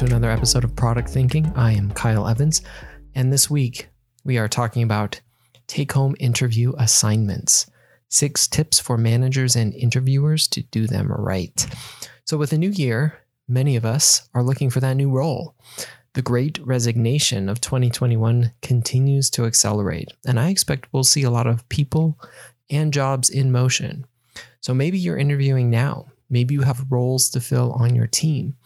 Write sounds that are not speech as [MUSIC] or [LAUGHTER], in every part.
to another episode of Product Thinking. I am Kyle Evans, and this week we are talking about take home interview assignments six tips for managers and interviewers to do them right. So, with a new year, many of us are looking for that new role. The great resignation of 2021 continues to accelerate, and I expect we'll see a lot of people and jobs in motion. So, maybe you're interviewing now. Maybe you have roles to fill on your team.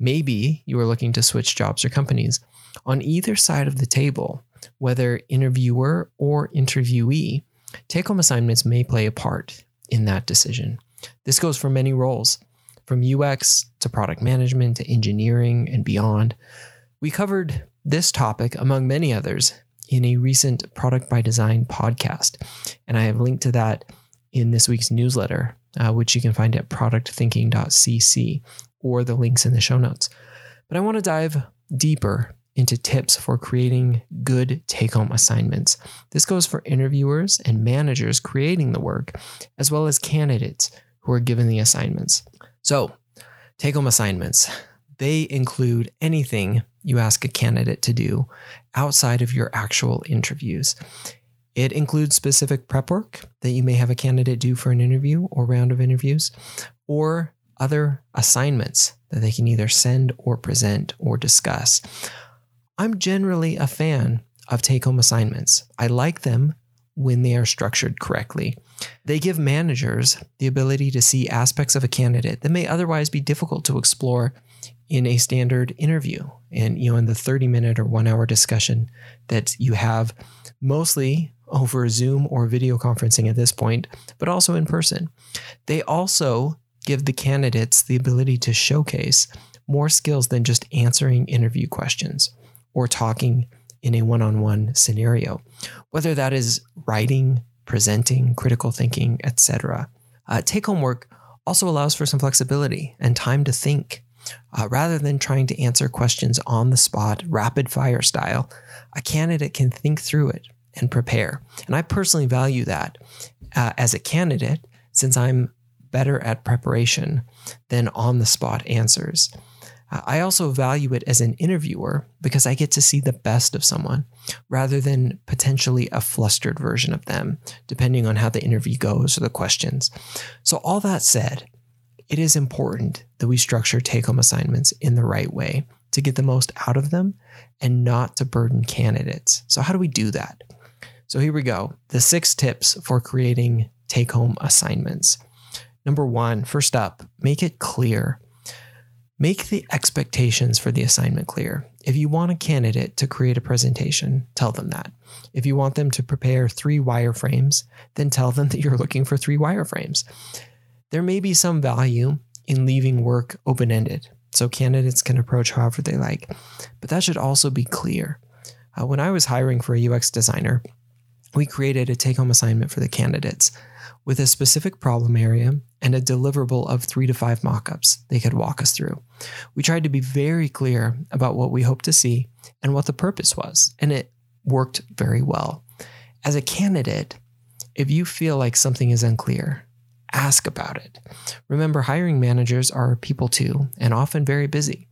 Maybe you are looking to switch jobs or companies. On either side of the table, whether interviewer or interviewee, take home assignments may play a part in that decision. This goes for many roles, from UX to product management to engineering and beyond. We covered this topic, among many others, in a recent Product by Design podcast, and I have linked to that in this week's newsletter, uh, which you can find at productthinking.cc or the links in the show notes. But I want to dive deeper into tips for creating good take home assignments. This goes for interviewers and managers creating the work, as well as candidates who are given the assignments. So, take home assignments. They include anything you ask a candidate to do outside of your actual interviews. It includes specific prep work that you may have a candidate do for an interview or round of interviews, or other assignments that they can either send or present or discuss. I'm generally a fan of take home assignments. I like them when they are structured correctly. They give managers the ability to see aspects of a candidate that may otherwise be difficult to explore in a standard interview and you know in the 30 minute or 1 hour discussion that you have mostly over Zoom or video conferencing at this point, but also in person. They also give the candidates the ability to showcase more skills than just answering interview questions or talking in a one on one scenario, whether that is writing, presenting, critical thinking, etc. Uh, take home work also allows for some flexibility and time to think. Uh, rather than trying to answer questions on the spot, rapid fire style, a candidate can think through it and prepare. And I personally value that uh, as a candidate since I'm better at preparation than on the spot answers. I also value it as an interviewer because I get to see the best of someone rather than potentially a flustered version of them, depending on how the interview goes or the questions. So, all that said, it is important that we structure take home assignments in the right way to get the most out of them and not to burden candidates. So, how do we do that? So, here we go the six tips for creating take home assignments. Number one, first up, make it clear. Make the expectations for the assignment clear. If you want a candidate to create a presentation, tell them that. If you want them to prepare three wireframes, then tell them [LAUGHS] that you're looking for three wireframes. There may be some value in leaving work open ended, so candidates can approach however they like, but that should also be clear. Uh, when I was hiring for a UX designer, we created a take home assignment for the candidates with a specific problem area and a deliverable of three to five mockups they could walk us through. We tried to be very clear about what we hoped to see and what the purpose was, and it worked very well. As a candidate, if you feel like something is unclear, ask about it. Remember, hiring managers are people too, and often very busy,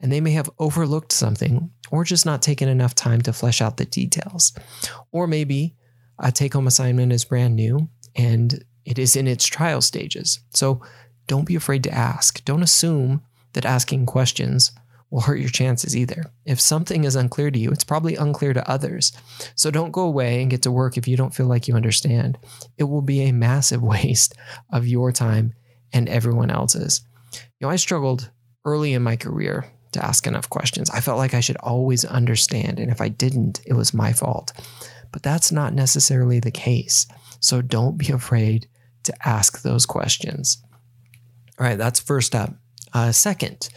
and they may have overlooked something or just not taken enough time to flesh out the details. Or maybe a take home assignment is brand new and it is in its trial stages. So don't be afraid to ask. Don't assume that asking questions will hurt your chances either. If something is unclear to you, it's probably unclear to others. So don't go away and get to work if you don't feel like you understand. It will be a massive [LAUGHS] waste of your time and everyone else's. You know, I struggled early in my career to ask enough questions. I felt like I should always understand. And if I didn't, it was my fault. But that's not necessarily the case. So don't be afraid to ask those questions. All right, that's first up. Uh, second,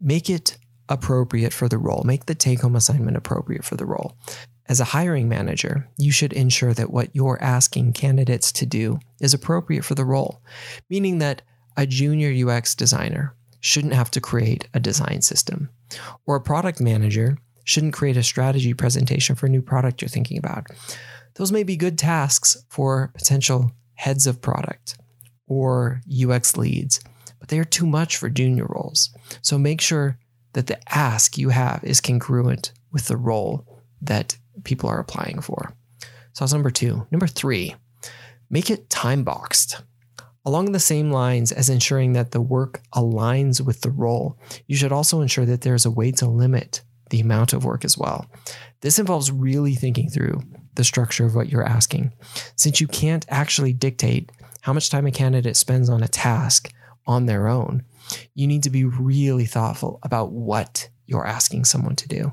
make it appropriate for the role. Make the take home assignment appropriate for the role. As a hiring manager, you should ensure that what you're asking candidates to do is appropriate for the role, meaning that a junior UX designer shouldn't have to create a design system, or a product manager shouldn't create a strategy presentation for a new product you're thinking about. Those may be good tasks for potential heads of product or UX leads, but they are too much for junior roles. So make sure that the ask you have is congruent with the role that people are applying for. So that's number two. Number three, make it time boxed. Along the same lines as ensuring that the work aligns with the role, you should also ensure that there's a way to limit the amount of work as well. This involves really thinking through the structure of what you're asking. Since you can't actually dictate how much time a candidate spends on a task on their own, you need to be really thoughtful about what you're asking someone to do.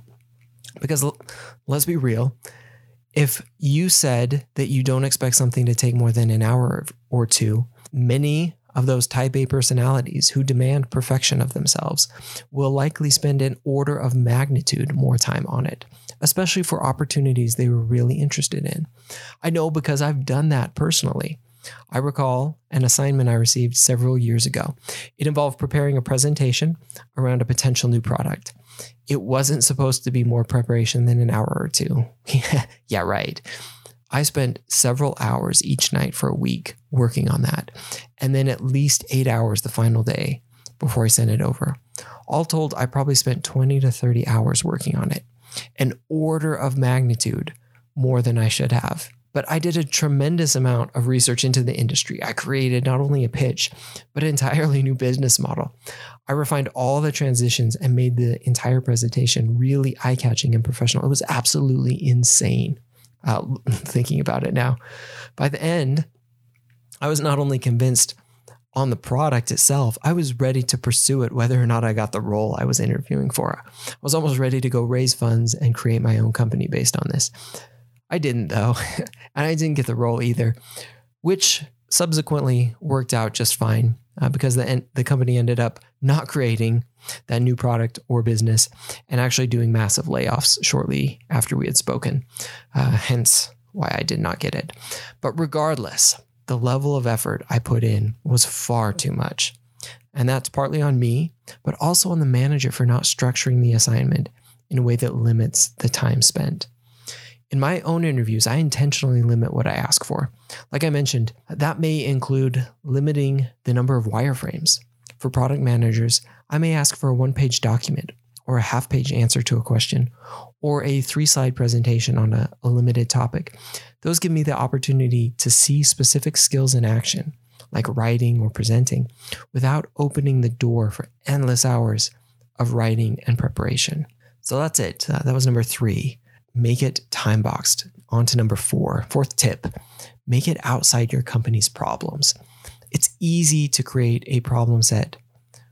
Because let's be real, if you said that you don't expect something to take more than an hour or two, many of those type A personalities who demand perfection of themselves will likely spend an order of magnitude more time on it, especially for opportunities they were really interested in. I know because I've done that personally. I recall an assignment I received several years ago. It involved preparing a presentation around a potential new product. It wasn't supposed to be more preparation than an hour or two. [LAUGHS] yeah, right. I spent several hours each night for a week working on that, and then at least eight hours the final day before I sent it over. All told, I probably spent 20 to 30 hours working on it, an order of magnitude more than I should have. But I did a tremendous amount of research into the industry. I created not only a pitch, but an entirely new business model. I refined all the transitions and made the entire presentation really eye catching and professional. It was absolutely insane uh, [LAUGHS] thinking about it now. By the end, I was not only convinced on the product itself, I was ready to pursue it whether or not I got the role I was interviewing for. I was almost ready to go raise funds and create my own company based on this. I didn't, though, [LAUGHS] and I didn't get the role either, which subsequently worked out just fine uh, because the, the company ended up not creating that new product or business and actually doing massive layoffs shortly after we had spoken. Uh, hence why I did not get it. But regardless, the level of effort I put in was far too much. And that's partly on me, but also on the manager for not structuring the assignment in a way that limits the time spent. In my own interviews, I intentionally limit what I ask for. Like I mentioned, that may include limiting the number of wireframes. For product managers, I may ask for a one page document or a half page answer to a question or a three slide presentation on a, a, limited topic. Those give me the opportunity to see specific skills in action, like writing or presenting, without opening the door for endless hours of writing and preparation. So that's it. Uh, that was number three make it time boxed. On to number four, fourth tip make it outside your company's problems. It's easy to create a problem set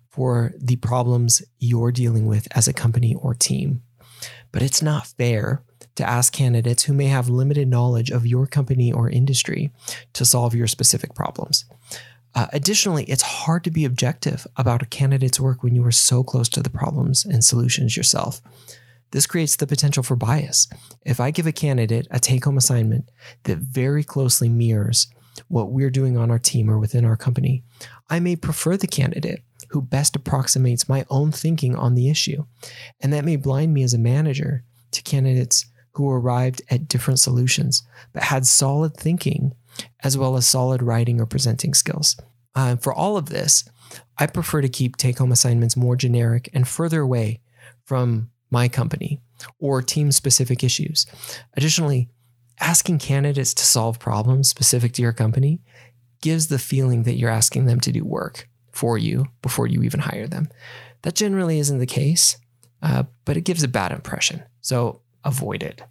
for the problems you're dealing with as a company or team, but it's not fair to ask candidates who may have limited knowledge of your company or industry to solve your specific problems. Uh, additionally, it's hard to be objective about a candidate's work when you are so close to the problems and solutions yourself. This creates the potential for bias. If I give a candidate a take home assignment that very closely mirrors what we're doing on our team or within our company, I may prefer the candidate who best approximates my own thinking on the issue. And that may blind me as a manager to candidates who arrived at different solutions, but had solid thinking as well as solid writing or presenting skills. Uh, for all of this, I prefer to keep take home assignments more generic and further away from my company, or team specific issues. Additionally, asking candidates to solve problems specific to your company gives the feeling that you're asking them to do work for you before you even hire them. That generally isn't the case, uh, but it gives a bad impression. So avoid it.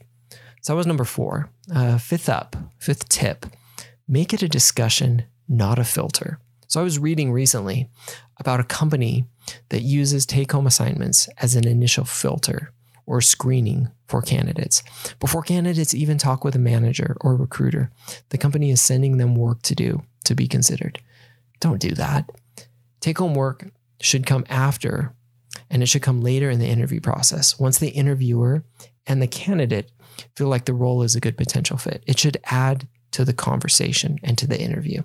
So that was number four. Uh, fifth up, fifth tip make it a discussion, not a filter. So I was reading recently about a company that uses take home assignments as an initial filter or screening for candidates. Before candidates even talk with a manager or recruiter, the company is sending them work to do to be considered. Don't do that. Take home work should come after, and it should come later in the interview process. Once the interviewer and the candidate feel like the role is a good potential fit, it should add to the conversation and to the interview.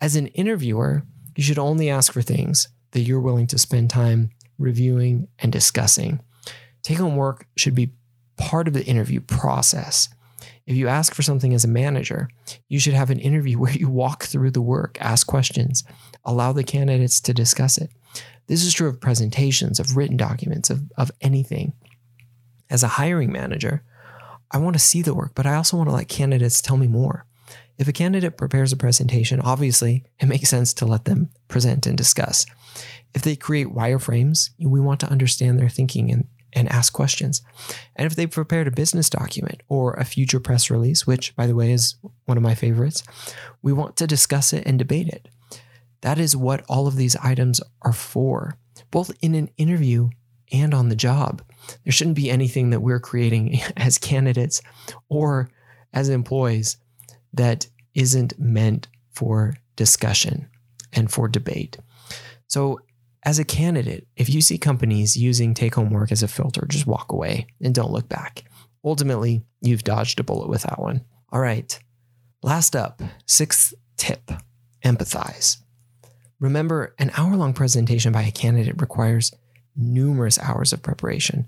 As an interviewer, you should only ask for things that you're willing to spend time reviewing and discussing. Take home work should be part of the interview process. If you ask for something as a manager, you should have an interview [LAUGHS] where you walk through the work, ask questions, allow the candidates to discuss it. This is true of presentations, of written documents, of, of anything. As a hiring manager, I want to see the work, but I also want to let candidates tell me more. If a candidate prepares a presentation, obviously it makes sense to let them present and discuss. If they create wireframes, we want to understand their thinking and, and ask questions. And if they've prepared a business document or a future press release, which, by the way, is one of my favorites, we want to discuss it and debate it. That is what all of these items are for, both in an interview and on the job. There shouldn't be anything that we're creating [LAUGHS] as candidates or as employees that isn't meant for discussion and for debate. So, as a candidate, if you see companies using take home work as a filter, just walk away and don't look back. Ultimately, you've dodged a bullet with that one. All right. Last up, sixth tip empathize. Remember, an hour long presentation by a candidate requires numerous hours of preparation.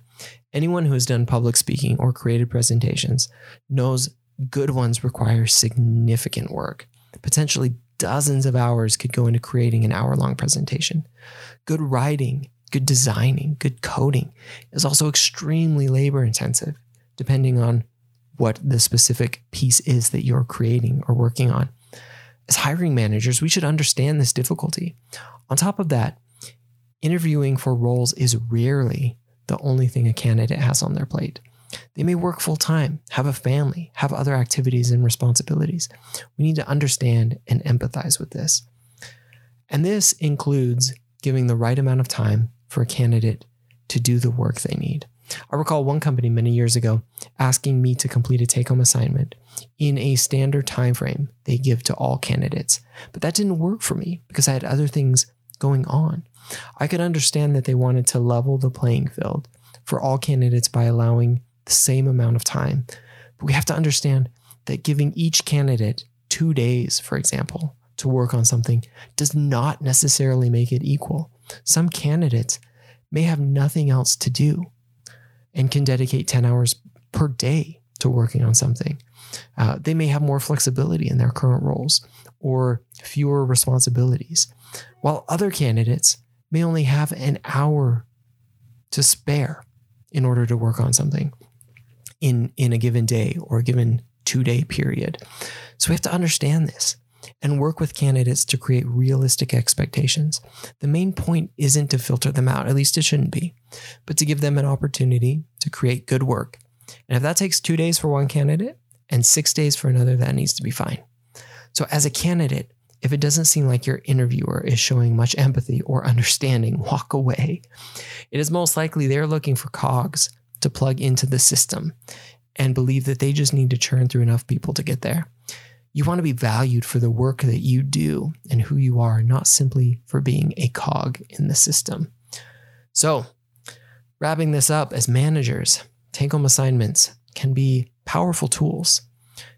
Anyone who has done public speaking or created presentations knows good ones require significant work. Potentially dozens of hours could go into creating an hour long presentation. Good writing, good designing, good coding is also extremely labor intensive, depending on what the specific piece is that you're creating or working on. As hiring managers, we should understand this difficulty. On top of that, interviewing for roles is rarely the only thing a candidate has on their plate. They may work full time, have a family, have other activities and responsibilities. We need to understand and empathize with this. And this includes giving the right amount of time for a candidate to do the work they need. I recall one company many years ago asking me to complete a take-home assignment in a standard time frame they give to all candidates. But that didn't work for me because I had other things going on. I could understand that they wanted to level the playing field for all candidates by allowing the same amount of time. But we have to understand that giving each candidate two days, for example, to work on something does not necessarily make it equal. Some candidates may have nothing else to do and can dedicate 10 hours per day to working on something. Uh, they may have more flexibility in their current roles or fewer responsibilities, while other candidates may only have an hour to spare in order to work on something in, in a given day or a given two day period. So we have to understand this and work with candidates to create realistic expectations. The main point isn't to filter them out, at least it shouldn't be, but to give them an opportunity to create good work. And if that takes two days for one candidate and six days for another, that needs to be fine. So, as a candidate, if it doesn't seem like your interviewer is showing much empathy or [LAUGHS] understanding, walk away. It is most likely they're looking for cogs to plug into the system and believe that they just need to churn through enough people to get there. You want to be valued for the work that you do and who you are, not simply for being a cog in the system. So, wrapping this up as managers, take home assignments can be powerful tools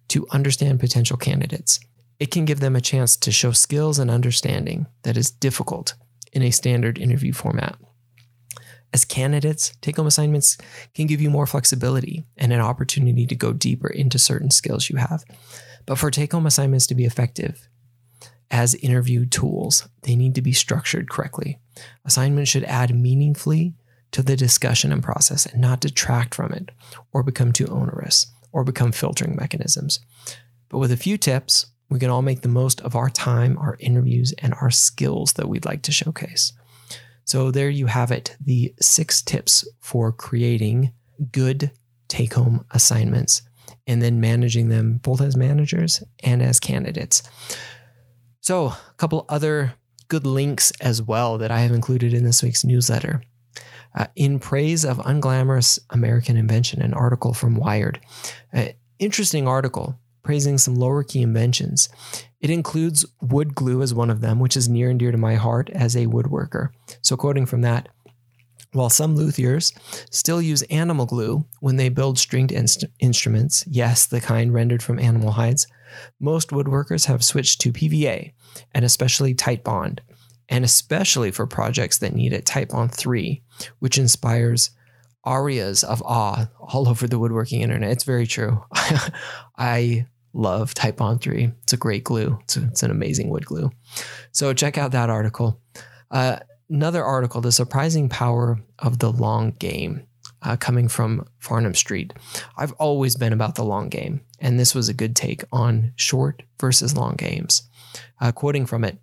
to understand potential candidates. It can give them a chance to show skills and understanding that is difficult in a standard interview format. As candidates, take home assignments can give you more flexibility and an opportunity to go deeper into certain skills you have. But for take home assignments to be effective as interview tools, they need to be structured correctly. Assignments should add meaningfully to the discussion and process and not detract from it or become too onerous or become filtering mechanisms. But with a few tips, we can all make the most of our time, our interviews, and our skills that we'd like to showcase. So there you have it the six tips for creating good take home assignments and then managing them both as managers and as candidates. So, a couple other good links as well that I have included in this week's newsletter. Uh, in praise of unglamorous American invention, an article from Wired. Uh, interesting article praising some lower key inventions. It includes wood glue as one of them, which is near and dear to my heart as a woodworker. So, quoting from that, while some luthiers still use animal glue when they build stringed inst- instruments, yes, the kind rendered from animal hides, most woodworkers have switched to PVA and especially Titebond, and especially for projects that need a Titebond 3, which inspires arias of awe all [LAUGHS] over the woodworking internet. It's very true. [LAUGHS] I love Titebond 3. It's a great glue. It's, a, it's, an amazing wood glue. So check out that article. Uh, another article, The Surprising Power of the Long Game, uh, coming from Farnam Street. I've always been about the long game, and this was a good take on short versus long games. Uh, quoting from it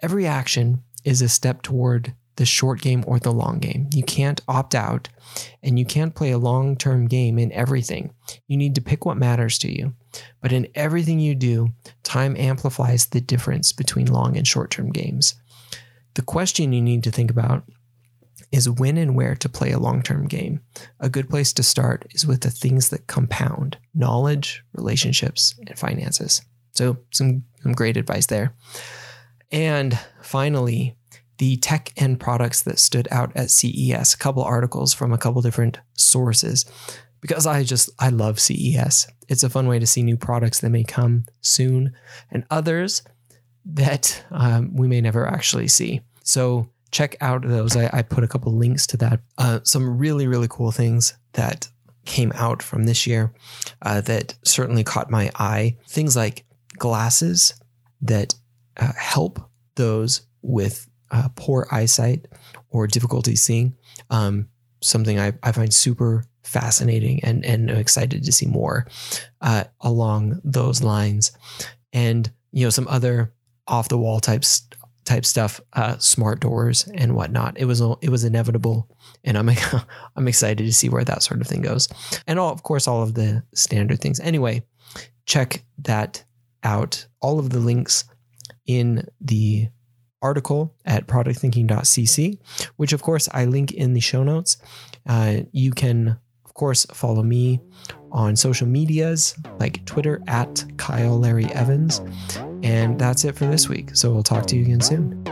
Every action is a step toward the short game or the long game. You can't opt out and you can't play a long term game in everything. You need to pick what matters to you. But in everything you do, time amplifies the difference between long and short term games. The question you need to think about is when and where to play a long term game. A good place to start is with the things that compound knowledge, relationships, and finances. So, some, some great advice there. And finally, the tech and products that stood out at CES, a couple articles from a couple different sources. Because I just, I love CES. It's a fun way to see new products that may come soon and others that um, we may never actually see. So check out those. I, I put a couple links to that. Uh, some really, really cool things that came out from this year uh, that certainly caught my eye. Things like glasses that uh, help those with uh, poor eyesight or difficulty seeing. Um, something I, I find super fascinating and, and excited to see more uh, along those lines. And, you know, some other off the wall types type stuff, uh, smart doors and whatnot. It was it was inevitable, and I'm [LAUGHS] I'm excited to see where that sort of thing goes, and all of course all of the standard things. Anyway, check that out. All of the links in the article at productthinking.cc, which of course I link in the show notes. Uh, you can, of course, follow me on social medias like Twitter at Kyle Larry Evans. And that's it for this week. So we'll talk to you again soon.